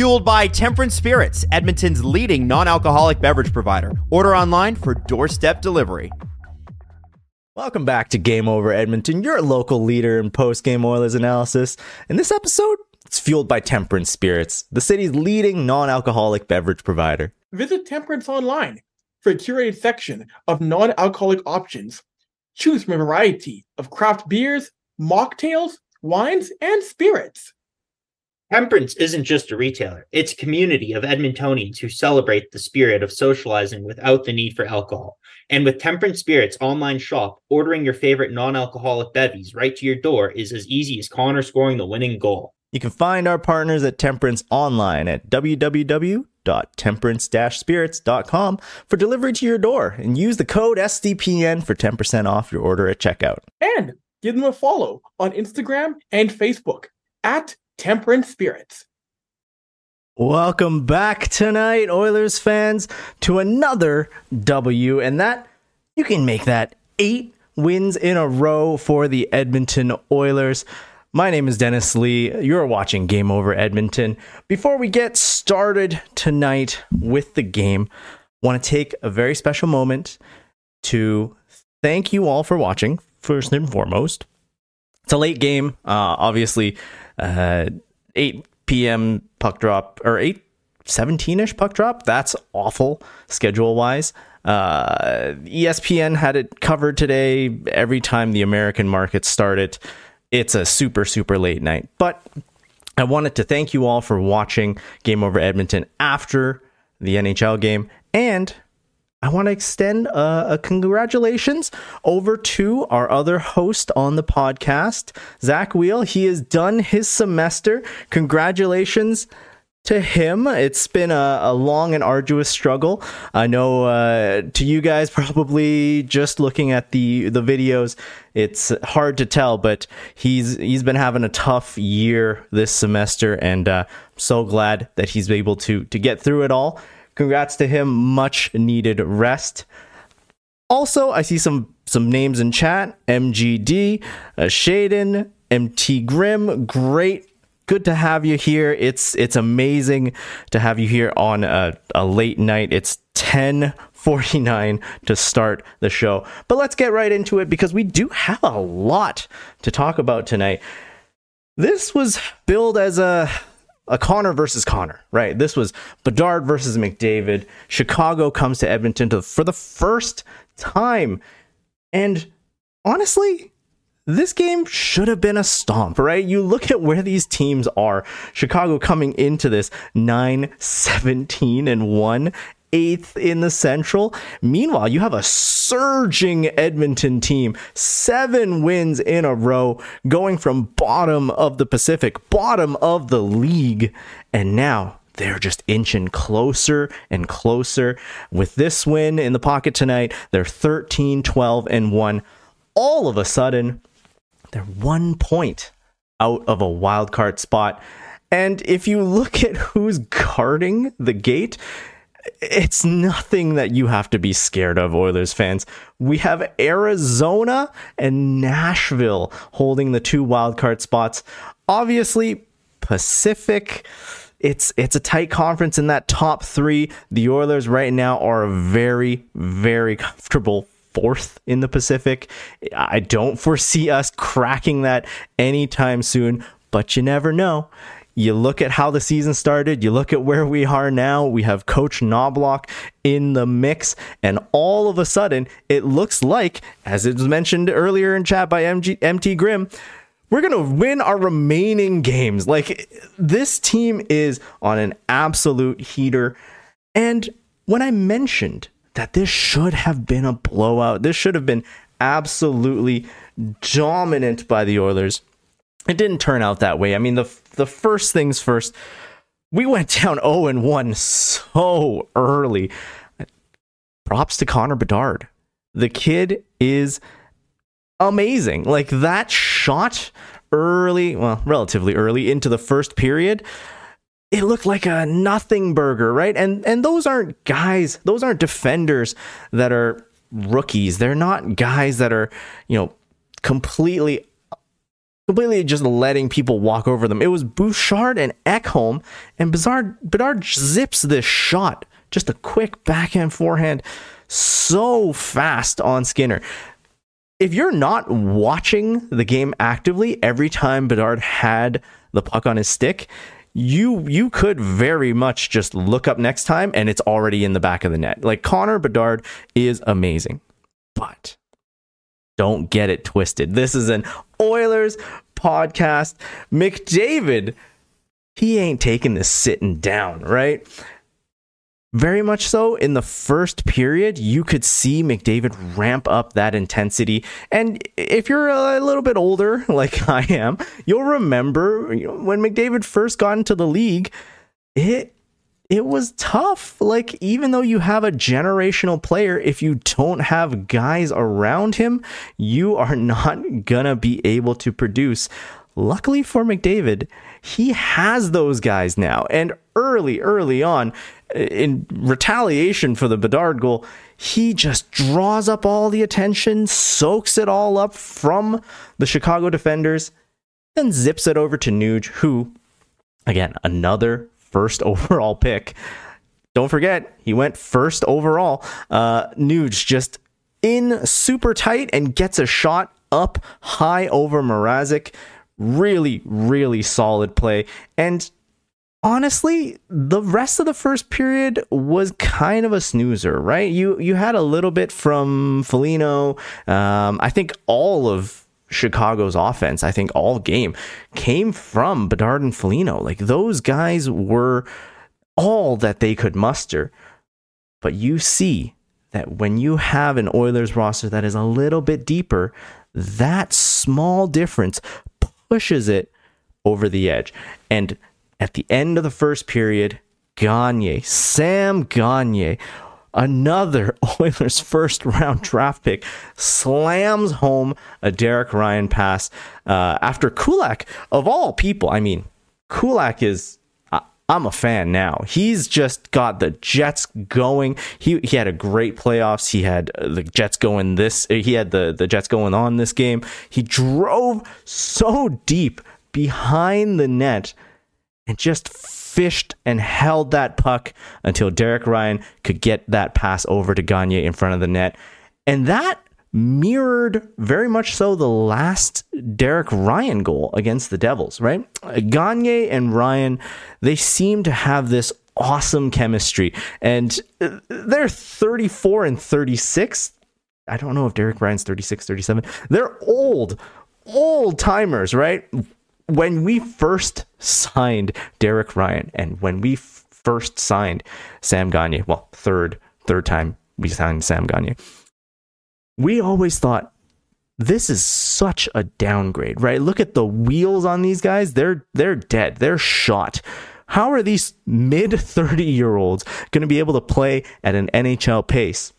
Fueled by Temperance Spirits, Edmonton's leading non alcoholic beverage provider. Order online for doorstep delivery. Welcome back to Game Over Edmonton, your local leader in post game Oilers analysis. In this episode, it's fueled by Temperance Spirits, the city's leading non alcoholic beverage provider. Visit Temperance online for a curated section of non alcoholic options. Choose from a variety of craft beers, mocktails, wines, and spirits. Temperance isn't just a retailer, it's a community of Edmontonians who celebrate the spirit of socializing without the need for alcohol. And with Temperance Spirits online shop, ordering your favorite non alcoholic bevies right to your door is as easy as Connor scoring the winning goal. You can find our partners at Temperance online at www.temperance-spirits.com for delivery to your door and use the code SDPN for 10% off your order at checkout. And give them a follow on Instagram and Facebook at Temperance Spirits. Welcome back tonight, Oilers fans, to another W, and that you can make that eight wins in a row for the Edmonton Oilers. My name is Dennis Li. You're watching Game Over Edmonton. Before we get started tonight with the game, I want to take a very special moment to thank you all for watching, first and foremost. It's a late game, uh, obviously. Uh, 8 p.m. puck drop or 8 17ish puck drop. That's awful schedule wise. Uh, ESPN had it covered today. Every time the American market started, it's a super super late night. But I wanted to thank you all for watching Game Over Edmonton after the NHL game and I want to extend a, a, congratulations over to our other host on the podcast, Zach Weil. He has done his semester. Congratulations to him. It's been a, a long and arduous struggle. I know uh, to you guys, probably just looking at the the videos, it's hard to tell, but he's he's been having a tough year this semester, and uh, I'm so glad that he's able to to get through it all Congrats to him. Much needed rest. Also, I see some some names in chat. MGD, uh, Shaden, MT Grim. Great, good to have you here. It's it's amazing to have you here on a, a late night. It's ten 49 to start the show. But let's get right into it because we do have a lot to talk about tonight. This was billed as a a Connor versus Connor, right? This was Bedard versus McDavid. Chicago comes to Edmonton to, for the first time. And honestly, this game should have been a stomp, right? You look at where these teams are. Chicago coming into this 9 17 and 1 eighth in the Central. Meanwhile, you have a surging Edmonton team, seven wins in a row, going from bottom of the Pacific, bottom of the league, and now they're just inching closer and closer. With this win in the pocket tonight, they're 13, 12, and 1. All of a sudden, they're one point out of a wild card spot. And if you look at who's guarding the gate, it's nothing that you have to be scared of, Oilers fans. We have Arizona and Nashville holding the two wildcard spots. Obviously, Pacific. It's it's a tight conference in that top three. The Oilers right now are a very very comfortable fourth in the Pacific. I don't foresee us cracking that anytime soon, but you never know you look at how the season started, you look at where we are now, we have Coach Knoblauch in the mix, and all of a sudden, it looks like, as it was mentioned earlier in chat by MG, MT Grim, we're going to win our remaining games. Like, this team is on an absolute heater. And when I mentioned that this should have been a blowout, this should have been absolutely dominant by the Oilers it didn't turn out that way. I mean, the the first things first, we went down 0 and 1 so early. Props to Connor Bedard. The kid is amazing. Like that shot early, well, relatively early into the first period, it looked like a nothing burger, right? And and those aren't guys, those aren't defenders that are rookies. They're not guys that are, you know, completely completely just letting people walk over them. It was Bouchard and Ekholm, and Bedard, Bedard zips this shot. Just a quick backhand forehand, so fast on Skinner. If you're not watching the game actively every time Bedard had the puck on his stick, you you could very much just look up next time and it's already in the back of the net. Like Connor Bedard is amazing. But don't get it twisted. This is an Oilers podcast. McDavid, he ain't taking this sitting down, right? Very much so. In the first period, you could see McDavid ramp up that intensity. And if you're a little bit older, like I am, you'll remember when McDavid first got into the league, it it was tough. Like, even though you have a generational player, if you don't have guys around him, you are not gonna be able to produce. Luckily for McDavid, he has those guys now. And early, early on, in retaliation for the Bedard goal, he just draws up all the attention, soaks it all up from the Chicago defenders, and zips it over to Nuge, who, again, another first overall pick. Don't forget, he went first overall. Uh, Nuge just in super tight and gets a shot up high over Mrazek. Really, really solid play. And honestly, the rest of the first period was kind of a snoozer, right? You you had a little bit from Foligno. Um, I think all of Chicago's offense, I think all game came from Bedard and Foligno. Like those guys were all that they could muster. But you see that when you have an Oilers roster that is a little bit deeper, that small difference pushes it over the edge. And at the end of the first period, Gagne, Sam Gagne, another Oilers first round draft pick slams home a Derek Ryan pass uh, after Kulak, of all people. I mean, Kulak is. I'm a fan now. He's just got the Jets going. He he had a great playoffs. He had the Jets going this. He had the the Jets going on this game. He drove so deep behind the net and just fished and held that puck until Derek Ryan could get that pass over to Gagne in front of the net. And that mirrored very much so the last Derek Ryan goal against the Devils, right? Gagne and Ryan, they seem to have this awesome chemistry. And uh, they're 34 and 36. I don't know if Derek Ryan's 36, 37. They're old, old timers, right? When we first signed Derek Ryan and when we first signed Sam Gagne, well, third third time we signed Sam Gagne, we always thought this is such a downgrade, right? Look at the wheels on these guys; they're they're dead, they're shot. How are these mid 30 year olds going to be able to play at an NHL pace?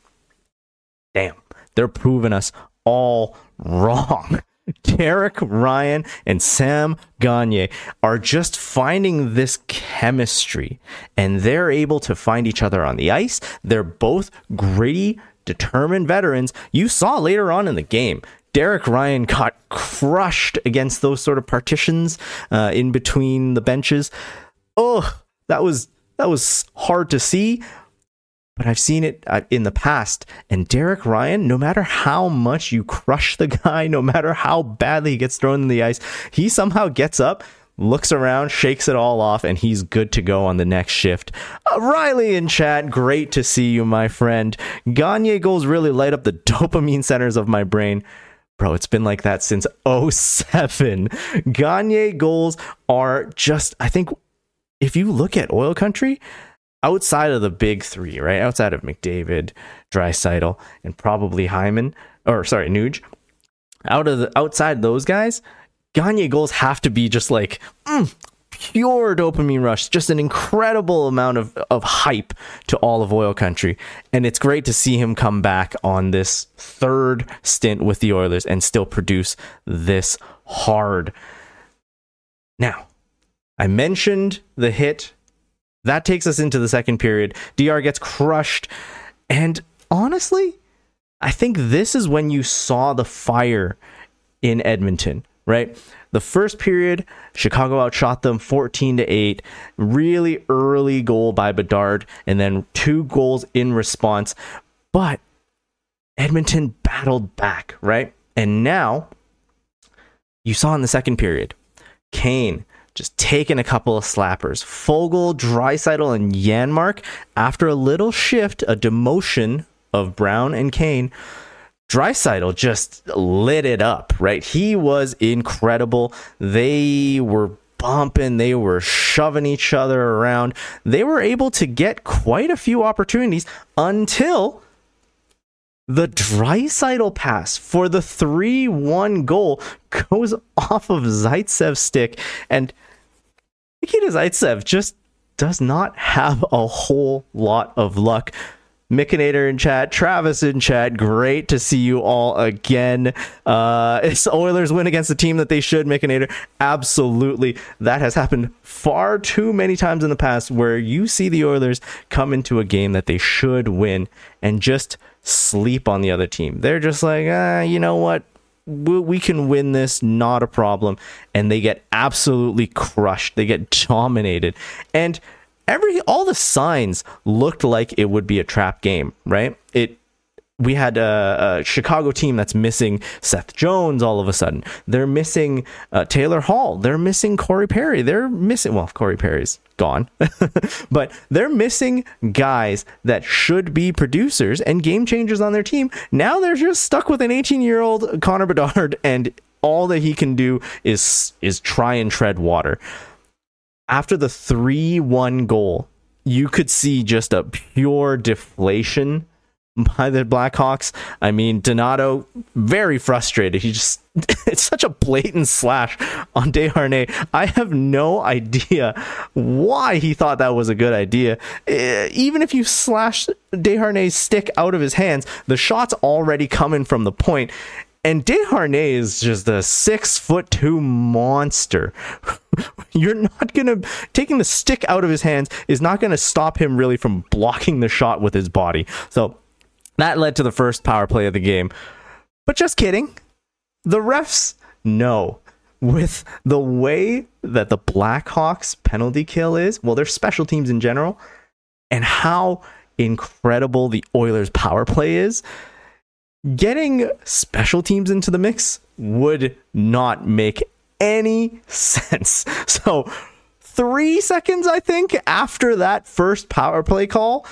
Damn, they're proving us all wrong. Derek Ryan and Sam Gagne are just finding this chemistry and they're able to find each other on the ice. They're both gritty, determined veterans. You saw later on in the game, Derek Ryan got crushed against those sort of partitions uh, in between the benches. Oh, that was that was hard to see, but I've seen it uh, in the past. And Derek Ryan, no matter how much you crush the guy, no matter how badly he gets thrown in the ice, he somehow gets up, looks around, shakes it all off, and he's good to go on the next shift. Uh, Riley in chat, great to see you, my friend. Gagne goals really light up the dopamine centers of my brain. Bro, it's been like that since 07. Gagne goals are just, I think, if you look at Oil Country, outside of the big three, right? Outside of McDavid, Draisaitl, and probably Hyman, or sorry, Nuge. Out of the outside those guys, Gagne goals have to be just like mm, pure dopamine rush, just an incredible amount of, of hype to all of oil country. And it's great to see him come back on this third stint with the Oilers and still produce this hard. Now, I mentioned the hit that takes us into the second period. DR gets crushed. And honestly, I think this is when you saw the fire in Edmonton, right? The first period, Chicago outshot them 14 to 8. Really early goal by Bedard, and then two goals in response. But Edmonton battled back, right? And now you saw in the second period, Kane just taking a couple of slappers. Foegele, Draisaitl, and Janmark, after a little shift, a demotion of Brown and Kane, Draisaitl just lit it up, right? He was incredible. They were bumping, they were shoving each other around. They were able to get quite a few opportunities until the Draisaitl pass for the 3 1 goal goes off of Zaitsev's stick. And Nikita Zaitsev just does not have a whole lot of luck. Mickinator in chat, Travis in chat. Great to see you all again. Uh, it's Oilers win against the team that they should, Mickinator. Absolutely. That has happened far too many times in the past where you see the Oilers come into a game that they should win and just sleep on the other team. They're just like, ah, you know what? We can win this, not a problem. And they get absolutely crushed. They get dominated. And every all the signs looked like it would be a trap game, right? It we had a, a, Chicago team that's missing Seth Jones all of a sudden. They're missing uh, Taylor Hall. They're missing Corey Perry. They're missing, well, Corey Perry's gone, but they're missing guys that should be producers and game changers on their team. Now they're just stuck with an 18 year old Connor Bedard, and all that he can do is is try and tread water. After the 3 1 goal, you could see just a pure deflation by the Blackhawks. I mean, Donato very frustrated. He just it's such a blatant slash on Desharnais. I have no idea why he thought that was a good idea. Eh, even if you slash Desharnais' stick out of his hands, the shot's already coming from the point. And Desharnais is just a six foot two monster. You're not gonna taking the stick out of his hands is not gonna stop him really from blocking the shot with his body. So that led to the first power play of the game. But just kidding. The refs know with the way that the Blackhawks penalty kill is, well, they're special teams in general, and how incredible the Oilers power play is, getting special teams into the mix would not make any sense. So, three seconds, I think, after that first power play call,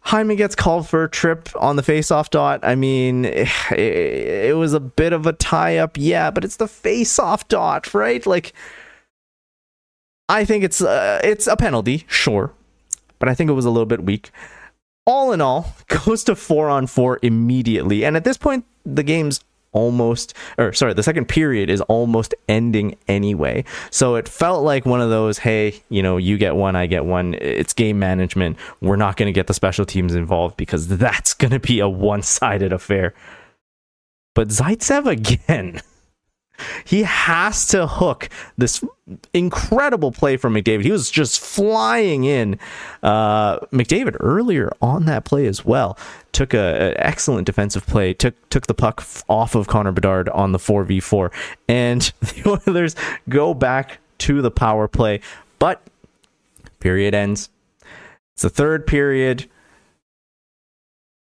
Hyman gets called for a trip on the face-off dot. I mean, it, it was a bit of a tie-up, yeah, but it's the face-off dot, right? Like, I think it's uh, it's a penalty, sure, but I think it was a little bit weak. All in all, goes to four on four immediately, and at this point, the game's almost or sorry the second period is almost ending anyway. So it felt like one of those hey you know you get one i get one. It's game management. We're not going to get the special teams involved because that's going to be a one-sided affair. But zaitsev again he has to hook this incredible play from McDavid. He was just flying in. Uh, McDavid earlier on that play as well took an excellent defensive play. Took took the puck off of Connor Bedard on the four v four, and the Oilers go back to the power play. But period ends. It's the third period.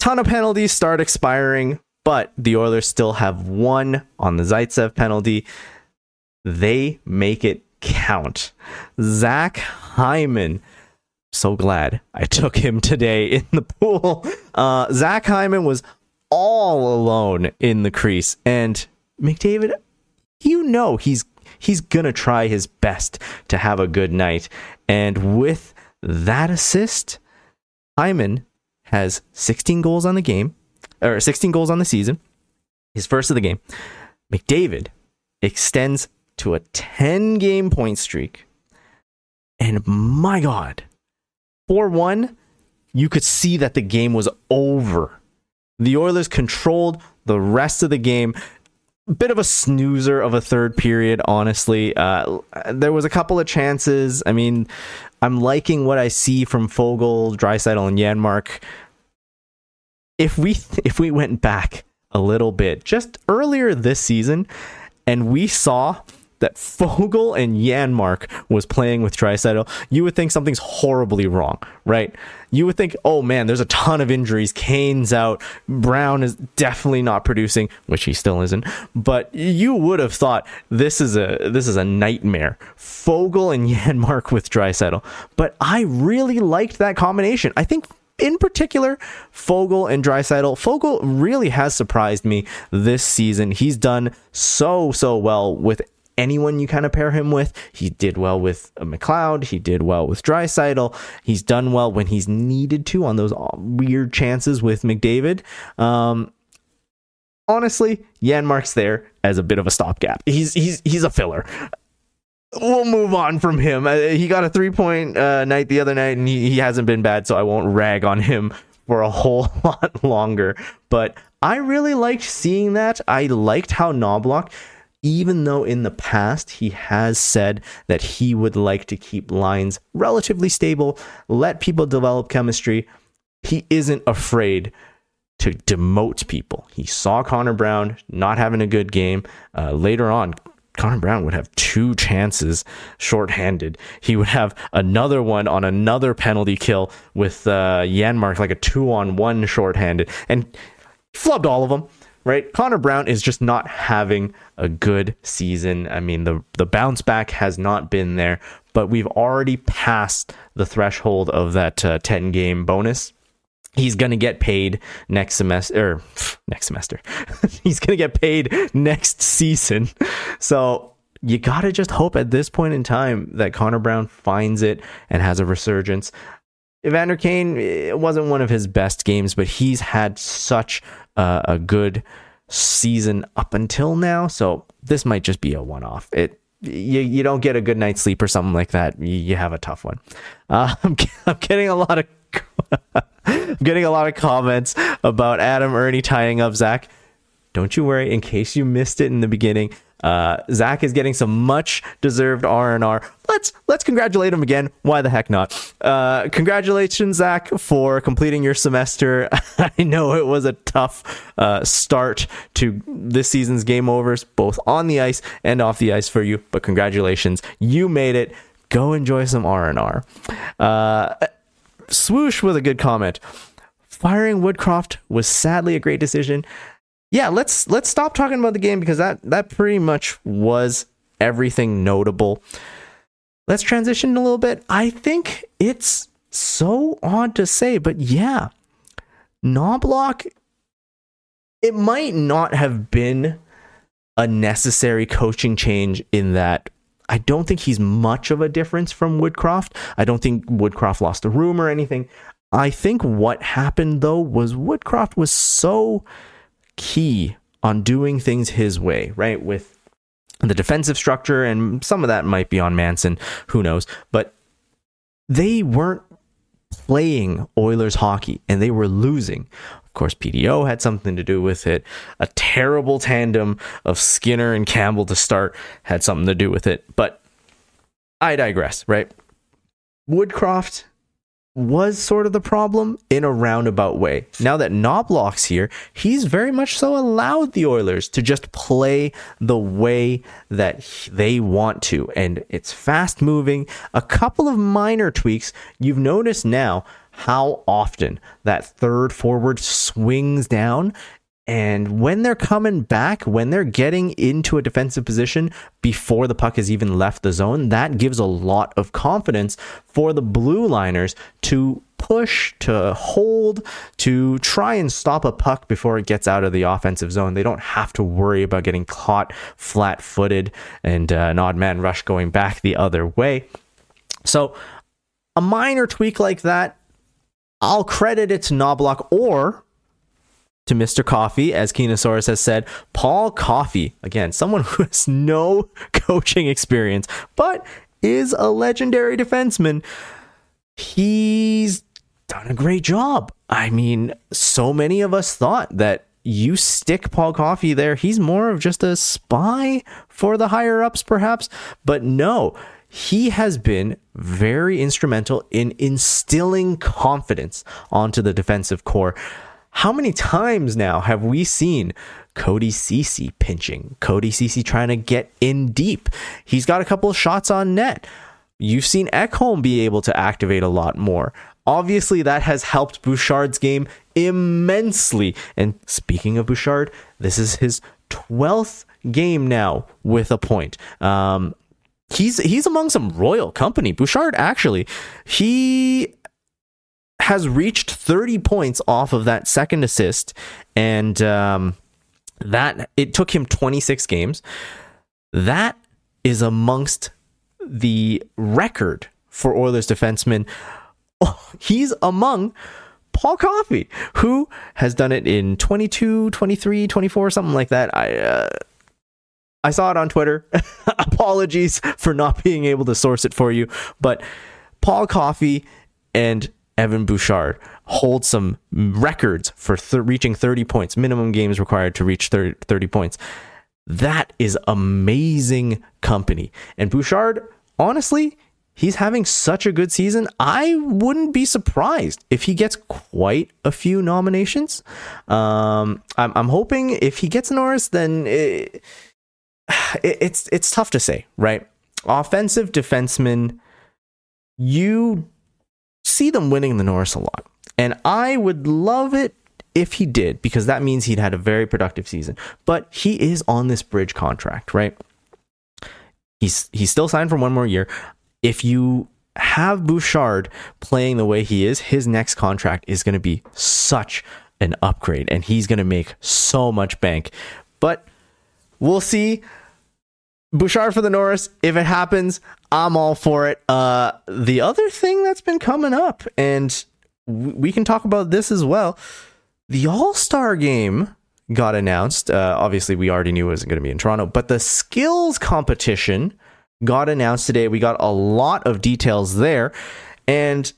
Ton of penalties start expiring but the Oilers still have one on the Zaitsev penalty. They make it count. Zach Hyman. So glad I took him today in the pool. Uh, Zach Hyman was all alone in the crease, and McDavid, you know he's he's gonna try his best to have a good night. And with that assist, Hyman has 16 goals on the game, or 16 goals on the season, his first of the game. McDavid extends to a 10 game point streak. And my God, 4 1, you could see that the game was over. The Oilers controlled the rest of the game. Bit of a snoozer of a third period, honestly. Uh, there was a couple of chances. I mean, I'm liking what I see from Foegele, Draisaitl, and Janmark if we if we went back a little bit just earlier this season and we saw that Fogel and Janmark was playing with Draisaitl, you would think something's horribly wrong, right? You would think, oh man, there's a ton of injuries. Kane's out. Brown is definitely not producing, which he still isn't. But you would have thought this is a this is a nightmare. Fogel and Janmark with Draisaitl. But I really liked that combination. I think in particular, Fogel and Draisaitl. Fogel really has surprised me this season. He's done so so well with anyone you kind of pair him with. He did well with McLeod. He did well with Draisaitl. He's done well when he's needed to on those weird chances with McDavid. Um, honestly, Janmark's there as a bit of a stopgap. He's he's he's a filler. We'll move on from him. Uh, he got a three point uh, night the other night, and he, he hasn't been bad, so I won't rag on him for a whole lot longer. But I really liked seeing that. I liked how Knoblauch even though in the past he has said that he would like to keep lines relatively stable, let people develop chemistry, he isn't afraid to demote people. He saw Connor Brown not having a good game. Uh, later on, Connor Brown would have two chances shorthanded. He would have another one on another penalty kill with uh, Janmark, like a two on one shorthanded, and flubbed all of them right? Connor Brown is just not having a good season. I mean, the the bounce back has not been there, but we've already passed the threshold of that uh, 10 game bonus. He's going to get paid next semester or next semester. He's going to get paid next season. So, you got to just hope at this point in time that Connor Brown finds it and has a resurgence. Evander Kane it wasn't one of his best games, but he's had such uh, a good season up until now. So this might just be a one off. It you, you don't get a good night's sleep or something like that. You, you have a tough one. Uh, I'm, I'm getting a lot of I'm getting a lot of comments about Adam Erne tying up Zach. Don't you worry. In case you missed it in the beginning, uh, Zach is getting some much deserved R and R. Let's let's congratulate him again. Why the heck not? Uh, congratulations, Zach, for completing your semester. I know it was a tough uh, start to this season's game overs, both on the ice and off the ice for you. But congratulations, you made it. Go enjoy some R and R. Swoosh with a good comment. Firing Woodcroft was sadly a great decision yeah, let's let's stop talking about the game because that that pretty much was everything notable. Let's transition a little bit. I think it's so odd to say, but yeah, Knoblauch. It might not have been a necessary coaching change in that I don't think he's much of a difference from Woodcroft. I don't think Woodcroft lost a room or anything. I think what happened though was Woodcroft was so key on doing things his way, right? With the defensive structure, and some of that might be on Manson, who knows? But they weren't playing Oilers hockey and they were losing. Of course, PDO had something to do with it. A terrible tandem of Skinner and Campbell to start had something to do with it. But I digress, right? Woodcroft was sort of the problem in a roundabout way. Now that Knoblauch's here, he's very much so allowed the Oilers to just play the way that they want to. And it's fast moving. A couple of minor tweaks. You've noticed now how often that third forward swings down and when they're coming back, when they're getting into a defensive position before the puck has even left the zone, that gives a lot of confidence for the blue liners to push, to hold, to try and stop a puck before it gets out of the offensive zone. They don't have to worry about getting caught flat footed and uh, an odd man rush going back the other way. So, a minor tweak like that, I'll credit it to Knoblauch or to Mr. Coffey, as Kenosaurus has said, Paul Coffey. again, someone who has no coaching experience, but is a legendary defenseman. He's done a great job. I mean, so many of us thought that you stick Paul Coffey there, he's more of just a spy for the higher ups, perhaps. But no, he has been very instrumental in instilling confidence onto the defensive corps how many times now have we seen Cody Cece pinching? Cody Cece trying to get in deep. He's got a couple of shots on net. You've seen Ekholm be able to activate a lot more. Obviously, that has helped Bouchard's game immensely. And speaking of Bouchard, this is his 12th game now with a point. Um, he's he's among some royal company. Bouchard actually, he has reached 30 points off of that second assist, and um, that it took him 26 games. That is amongst the record for Oilers defensemen. Oh, he's among Paul Coffey, who has done it in 22, 23, 24, something like that. I uh, I saw it on Twitter. Apologies for not being able to source it for you, but Paul Coffey and Evan Bouchard hold some records for th- reaching 30 points, minimum games required to reach 30, 30 points. That is amazing company. And Bouchard, honestly, he's having such a good season. I wouldn't be surprised if he gets quite a few nominations. Um, I'm, I'm hoping if he gets Norris, then it, it, it's it's tough to say, right? Offensive defensemen, you see them winning the Norris a lot, and I would love it if he did because that means he'd had a very productive season. But he is on this bridge contract, right? He's he's still signed for one more year. If you have Bouchard playing the way he is, his next contract is going to be such an upgrade and he's going to make so much bank. But we'll see. Bouchard for the Norris. If it happens, I'm all for it. Uh, the other thing that's been coming up, and we can talk about this as well. The All Star game got announced. Uh, obviously, we already knew it wasn't going to be in Toronto, but the skills competition got announced today. We got a lot of details there. And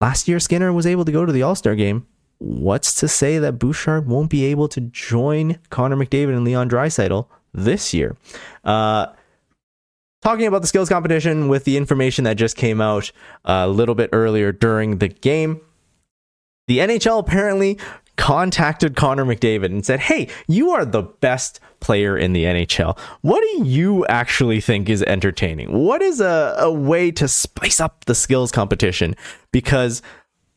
last year, Skinner was able to go to the All Star game. What's to say that Bouchard won't be able to join Connor McDavid and Leon Draisaitl this year. Uh, talking about the skills competition with the information that just came out a little bit earlier during the game. The NHL apparently contacted Connor McDavid and said, Hey, you are the best player in the NHL. What do you actually think is entertaining? What is a, a way to spice up the skills competition? Because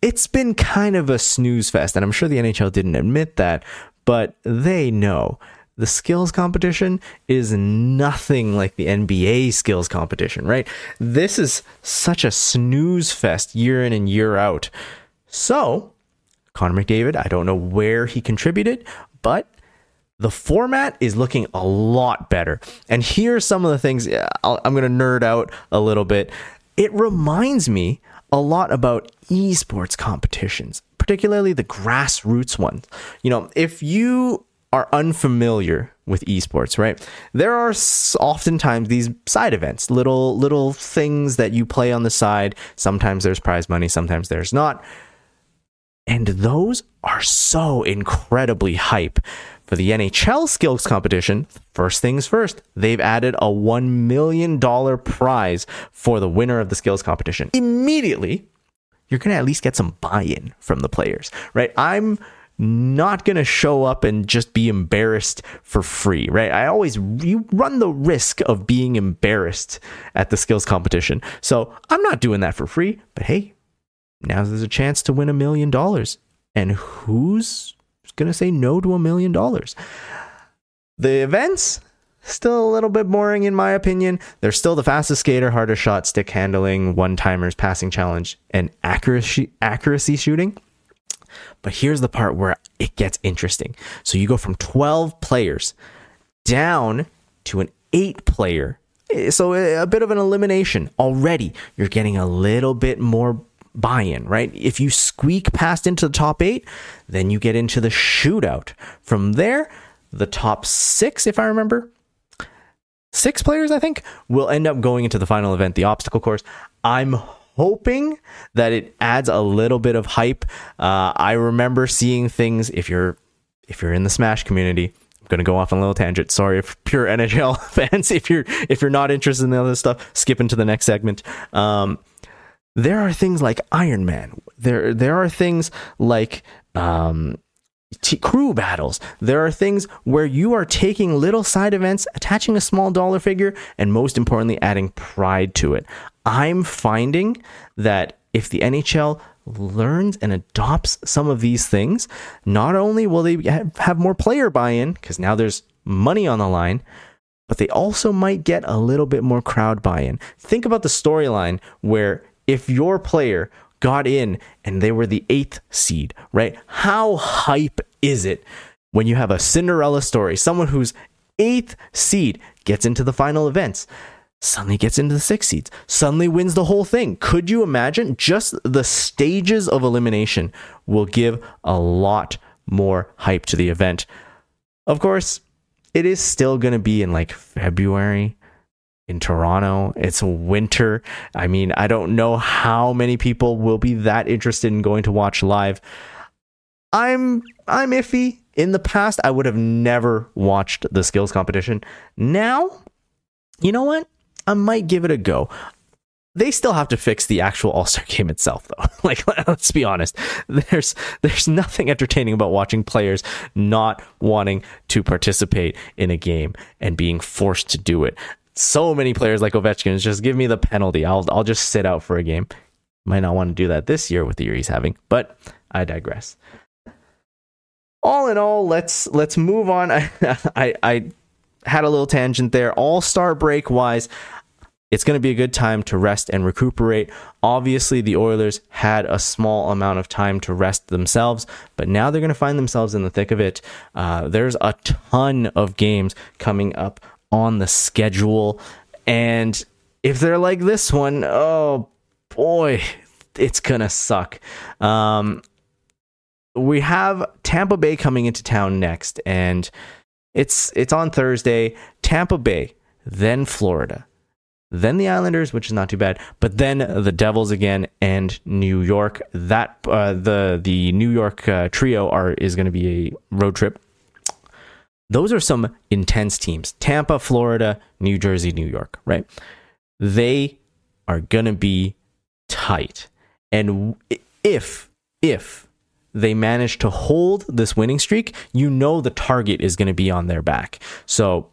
it's been kind of a snooze fest, and I'm sure the NHL didn't admit that, but they know the skills competition is nothing like the NBA skills competition, right? This is such a snooze fest year in and year out. So, Connor McDavid, I don't know where he contributed, but the format is looking a lot better. And here are some of the things i am going to nerd out a little bit. It reminds me a lot about esports competitions, particularly the grassroots ones. You know, if you are unfamiliar with esports, right? There are oftentimes these side events, little little things that you play on the side. Sometimes there's prize money, sometimes there's not. And those are so incredibly hype. For the NHL skills competition, first things first, they've added a $1 million prize for the winner of the skills competition. Immediately, you're going to at least get some buy in from the players, right? I'm not going to show up and just be embarrassed for free, right? I always you run the risk of being embarrassed at the skills competition. So, I'm not doing that for free, but hey, now there's a chance to win a million dollars. And who's going to say no to a million dollars? The events still a little bit boring in my opinion. They're still the fastest skater, hardest shot, stick handling, one timers, passing challenge, and accuracy accuracy shooting. But here's the part where it gets interesting. So you go from 12 players down to an eight player. Eh, so eh, a bit of an elimination already. You're getting a little bit more buy in, right? If you squeak past into the top eight, then you get into the shootout. From there, the top six, if I remember, six players, I think, will end up going into the final event, the obstacle course. I'm hoping that it adds a little bit of hype. Uh, I remember seeing things. If you're if you're in the Smash community, I'm gonna go off on a little tangent. Sorry, if pure NHL fans, if you're if you're not interested in the other stuff, skip into the next segment. Um, there are things like Iron Man. There there are things like um, t- crew battles. There are things where you are taking little side events, attaching a small dollar figure, and most importantly, adding pride to it. I'm finding that if the NHL learns and adopts some of these things, not only will they have more player buy in, because now there's money on the line, but they also might get a little bit more crowd buy in. Think about the storyline where if your player got in and they were the eighth seed, right? How hype is it when you have a Cinderella story, someone who's eighth seed gets into the final events? Suddenly gets into the six seeds, suddenly wins the whole thing. Could you imagine? Just the stages of elimination will give a lot more hype to the event. Of course, it is still going to be in like February in Toronto. It's winter. I mean, I don't know how many people will be that interested in going to watch live. I'm I'm iffy. In the past, I would have never watched the skills competition. Now, you know what? I might give it a go. They still have to fix the actual All-Star game itself though. like let's be honest. There's there's nothing entertaining about watching players not wanting to participate in a game and being forced to do it so many players like Ovechkin just give me the penalty. I'll I'll just sit out for a game. Might not want to do that this year with the year he's having, but I digress. All in all, let's let's move on. I I, I had a little tangent there. All star break wise, it's going to be a good time to rest and recuperate. Obviously, the Oilers had a small amount of time to rest themselves, but now they're going to find themselves in the thick of it. Uh, there's a ton of games coming up on the schedule. And if they're like this one, oh boy, it's gonna suck. Um, we have Tampa Bay coming into town next, and it's it's on Thursday. Tampa Bay, then Florida, then the Islanders, which is not too bad, but then the Devils again and New York. That uh, the the New York uh, trio are is going to be a road trip those are some intense teams. Tampa, Florida, New Jersey, New York, right? They are going to be tight. And if, if they manage to hold this winning streak, you know the target is going to be on their back. So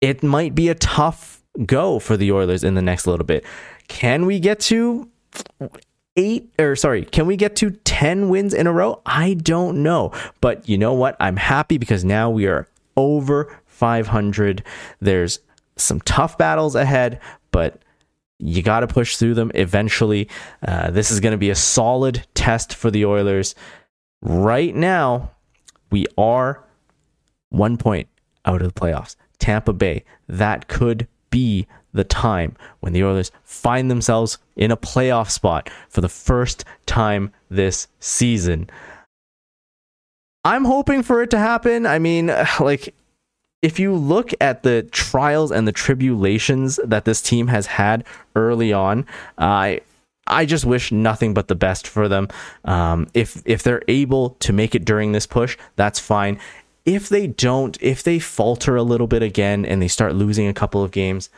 it might be a tough go for the Oilers in the next little bit. Can we get to eight or sorry, can we get to 10 wins in a row? I don't know. But you know what? I'm happy because now we are over 500. There's some tough battles ahead, but you got to push through them eventually. Uh, this is going to be a solid test for the Oilers. Right now, we are one point out of the playoffs. Tampa Bay, that could be the time when the Oilers find themselves in a playoff spot for the first time this season. I'm hoping for it to happen. I mean, like if you look at the trials and the tribulations that this team has had early on, I I just wish nothing but the best for them. Um, if if they're able to make it during this push, that's fine. If they don't, if they falter a little bit again and they start losing a couple of games,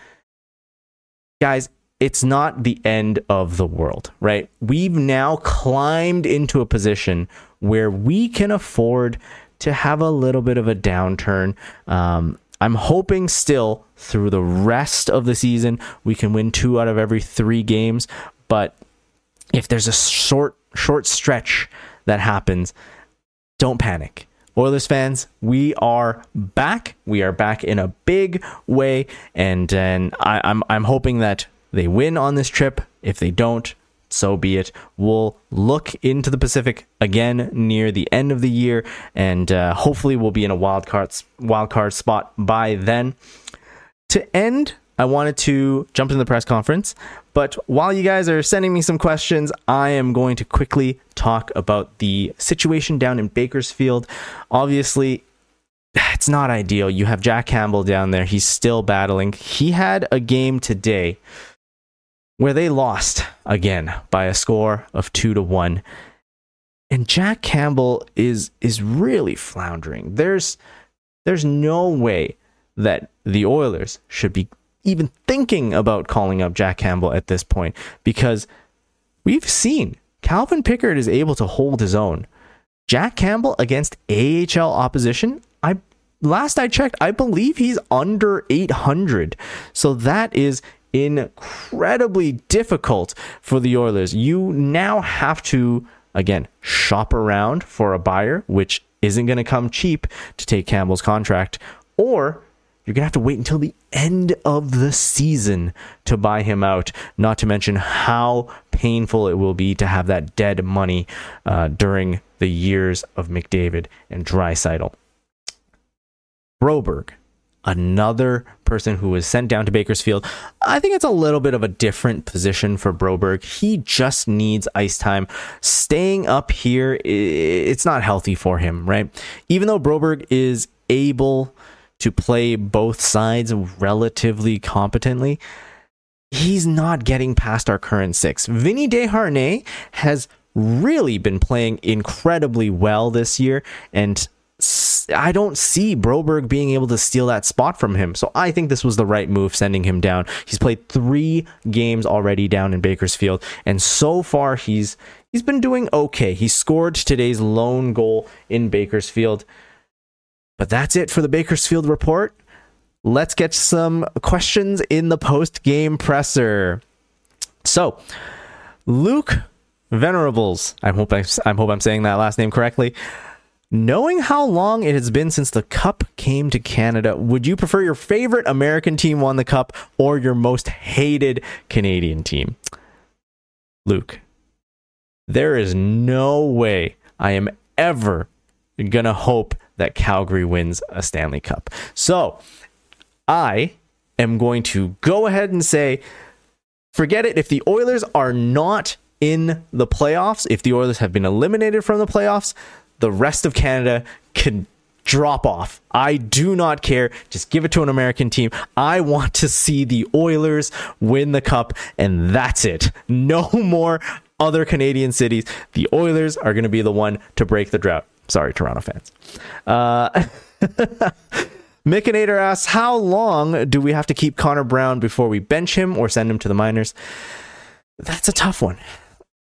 guys, it's not the end of the world, right? We've now climbed into a position where we can afford to have a little bit of a downturn. Um, I'm hoping still through the rest of the season we can win two out of every three games. But if there's a short short stretch that happens, don't panic. Oilers fans, we are back. We are back in a big way, and and I, I'm I'm hoping that they win on this trip. If they don't, so be it. We'll look into the Pacific again near the end of the year, and uh, hopefully we'll be in a wild card wild card spot by then. To end, I wanted to jump into the press conference, but while you guys are sending me some questions, I am going to quickly talk about the situation down in Bakersfield. Obviously, it's not ideal. You have Jack Campbell down there. He's still battling. He had a game today where they lost again by a score of two to one. And Jack Campbell is is really floundering. There's there's no way that the Oilers should be even thinking about calling up Jack Campbell at this point because we've seen Calvin Pickard is able to hold his own. Jack Campbell against AHL opposition, I last I checked, I believe he's under 800. So that is incredibly difficult for the Oilers. You now have to again shop around for a buyer, which isn't going to come cheap to take Campbell's contract, or you're going to have to wait until the end of the season to buy him out. Not to mention how painful it will be to have that dead money uh, during the years of McDavid and Draisaitl. Broberg, another person who was sent down to Bakersfield. I think it's a little bit of a different position for Broberg. He just needs ice time. Staying up here, it's not healthy for him, right? Even though Broberg is able to play both sides relatively competently, he's not getting past our current six. Vinny Desharnais has really been playing incredibly well this year, and I don't see Broberg being able to steal that spot from him. So I think this was the right move sending him down. He's played 3 games already down in Bakersfield and so far he's he's been doing okay. He scored today's lone goal in Bakersfield. But that's it for the Bakersfield report. Let's get some questions in the post game presser. So, Luke Venerables, I hope I, I hope I'm saying that last name correctly. Knowing how long it has been since the Cup came to Canada, would you prefer your favorite American team won the Cup or your most hated Canadian team? Luke, there is no way I am ever gonna hope that Calgary wins a Stanley Cup. So I am going to go ahead and say, forget it. If the Oilers are not in the playoffs, if the Oilers have been eliminated from the playoffs, the rest of Canada can drop off. I do not care. Just give it to an American team. I want to see the Oilers win the cup, and that's it. No more other Canadian cities. The Oilers are going to be the one to break the drought. Sorry, Toronto fans. Uh, Mickinator asks, How long do we have to keep Connor Brown before we bench him or send him to the minors? That's a tough one.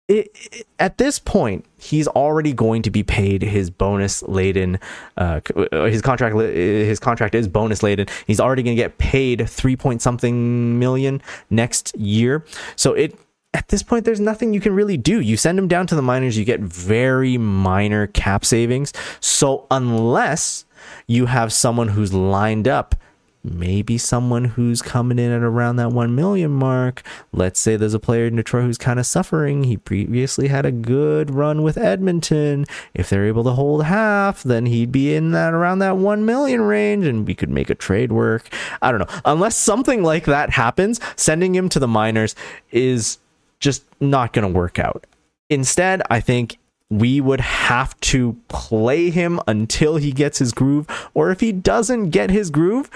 It, it, at this point, he's already going to be paid his bonus laden. Uh, his contract, his contract is bonus laden. He's already going to get paid three point something million next year. So it at this point, there's nothing you can really do. You send him down to the minors, you get very minor cap savings. So, unless you have someone who's lined up, maybe someone who's coming in at around that 1 million mark. Let's say there's a player in Detroit who's kind of suffering. He previously had a good run with Edmonton. If they're able to hold half, then he'd be in that around that 1 million range and we could make a trade work. I don't know. Unless something like that happens, sending him to the minors is just not going to work out. Instead, I think we would have to play him until he gets his groove, or if he doesn't get his groove,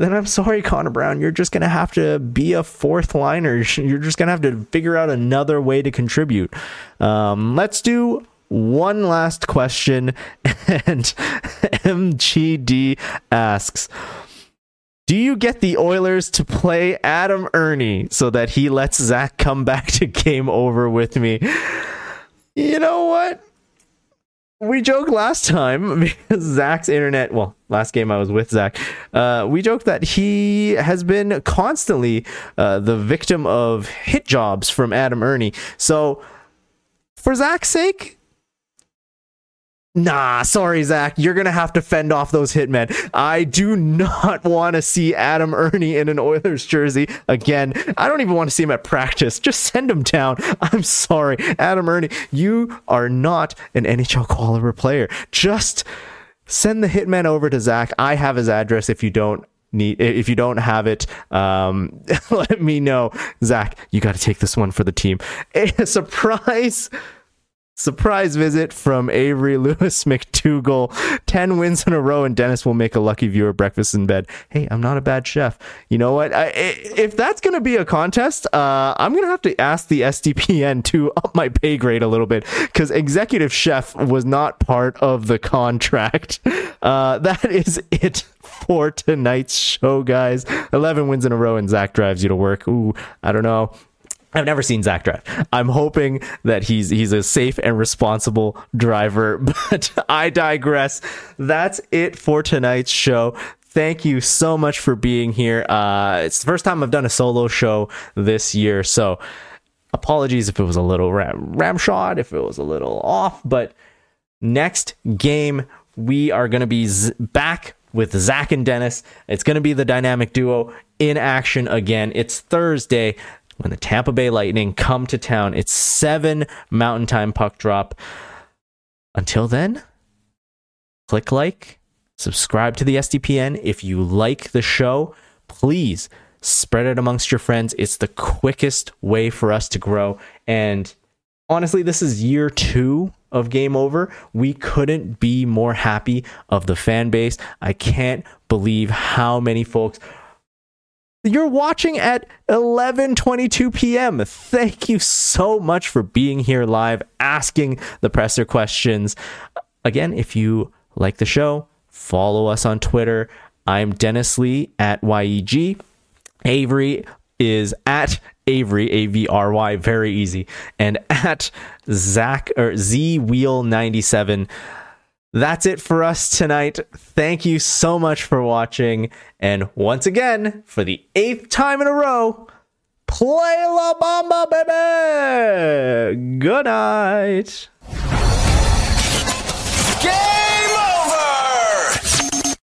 then I'm sorry, Connor Brown. You're just going to have to be a fourth liner. You're just going to have to figure out another way to contribute. Um, let's do one last question. And MGD asks do you get the Oilers to play Adam Erne so that he lets Zach come back to game over with me? You know what? We joked last time because Zach's internet, well, last game I was with Zach, uh, we joked that he has been constantly uh, the victim of hit jobs from Adam Erne. So, for Zach's sake, Nah, sorry, Zach. You're gonna have to fend off those hitmen. I do not want to see Adam Erne in an Oilers jersey again. I don't even want to see him at practice. Just send him down. I'm sorry, Adam Erne. You are not an NHL caliber player. Just send the hitman over to Zach. I have his address. If you don't need, if you don't have it, um, let me know. Zach, you got to take this one for the team. A surprise Surprise visit from Avry Lewis McDougall. 10 wins in a row, and Dennis will make a lucky viewer breakfast in bed. Hey, I'm not a bad chef. You know what? I, if that's going to be a contest, uh, I'm going to have to ask the SDPN to up my pay grade a little bit because executive chef was not part of the contract. Uh, that is it for tonight's show, guys. 11 wins in a row, and Zach drives you to work. Ooh, I don't know I've never seen Zach drive. I'm hoping that he's he's a safe and responsible driver, but I digress. That's it for tonight's show. Thank you so much for being here. Uh, it's the first time I've done a solo show this year, so apologies if it was a little ram, ram shot, if it was a little off, but next game we are going to be z- back with Zach and Dennis. It's going to be the dynamic duo in action again. It's Thursday when the Tampa Bay Lightning come to town. It's 7 Mountain Time puck drop. Until then, click like, subscribe to the SDPN. If you like the show, please spread it amongst your friends. It's the quickest way for us to grow. And honestly, this is year two of Game Over. We couldn't be more happy of the fan base. I can't believe how many folks you're watching at 11:22 p.m. Thank you so much for being here live asking the presser questions. Again, if you like the show, follow us on Twitter. I'm Dennis Li at YEG. Avry is at Avry, A V R Y, very easy, and at Zach or Z Wheel 97 that's it for us tonight. Thank you so much for watching. And once again, for the eighth time in a row, play La Bamba, baby! Good night. Game!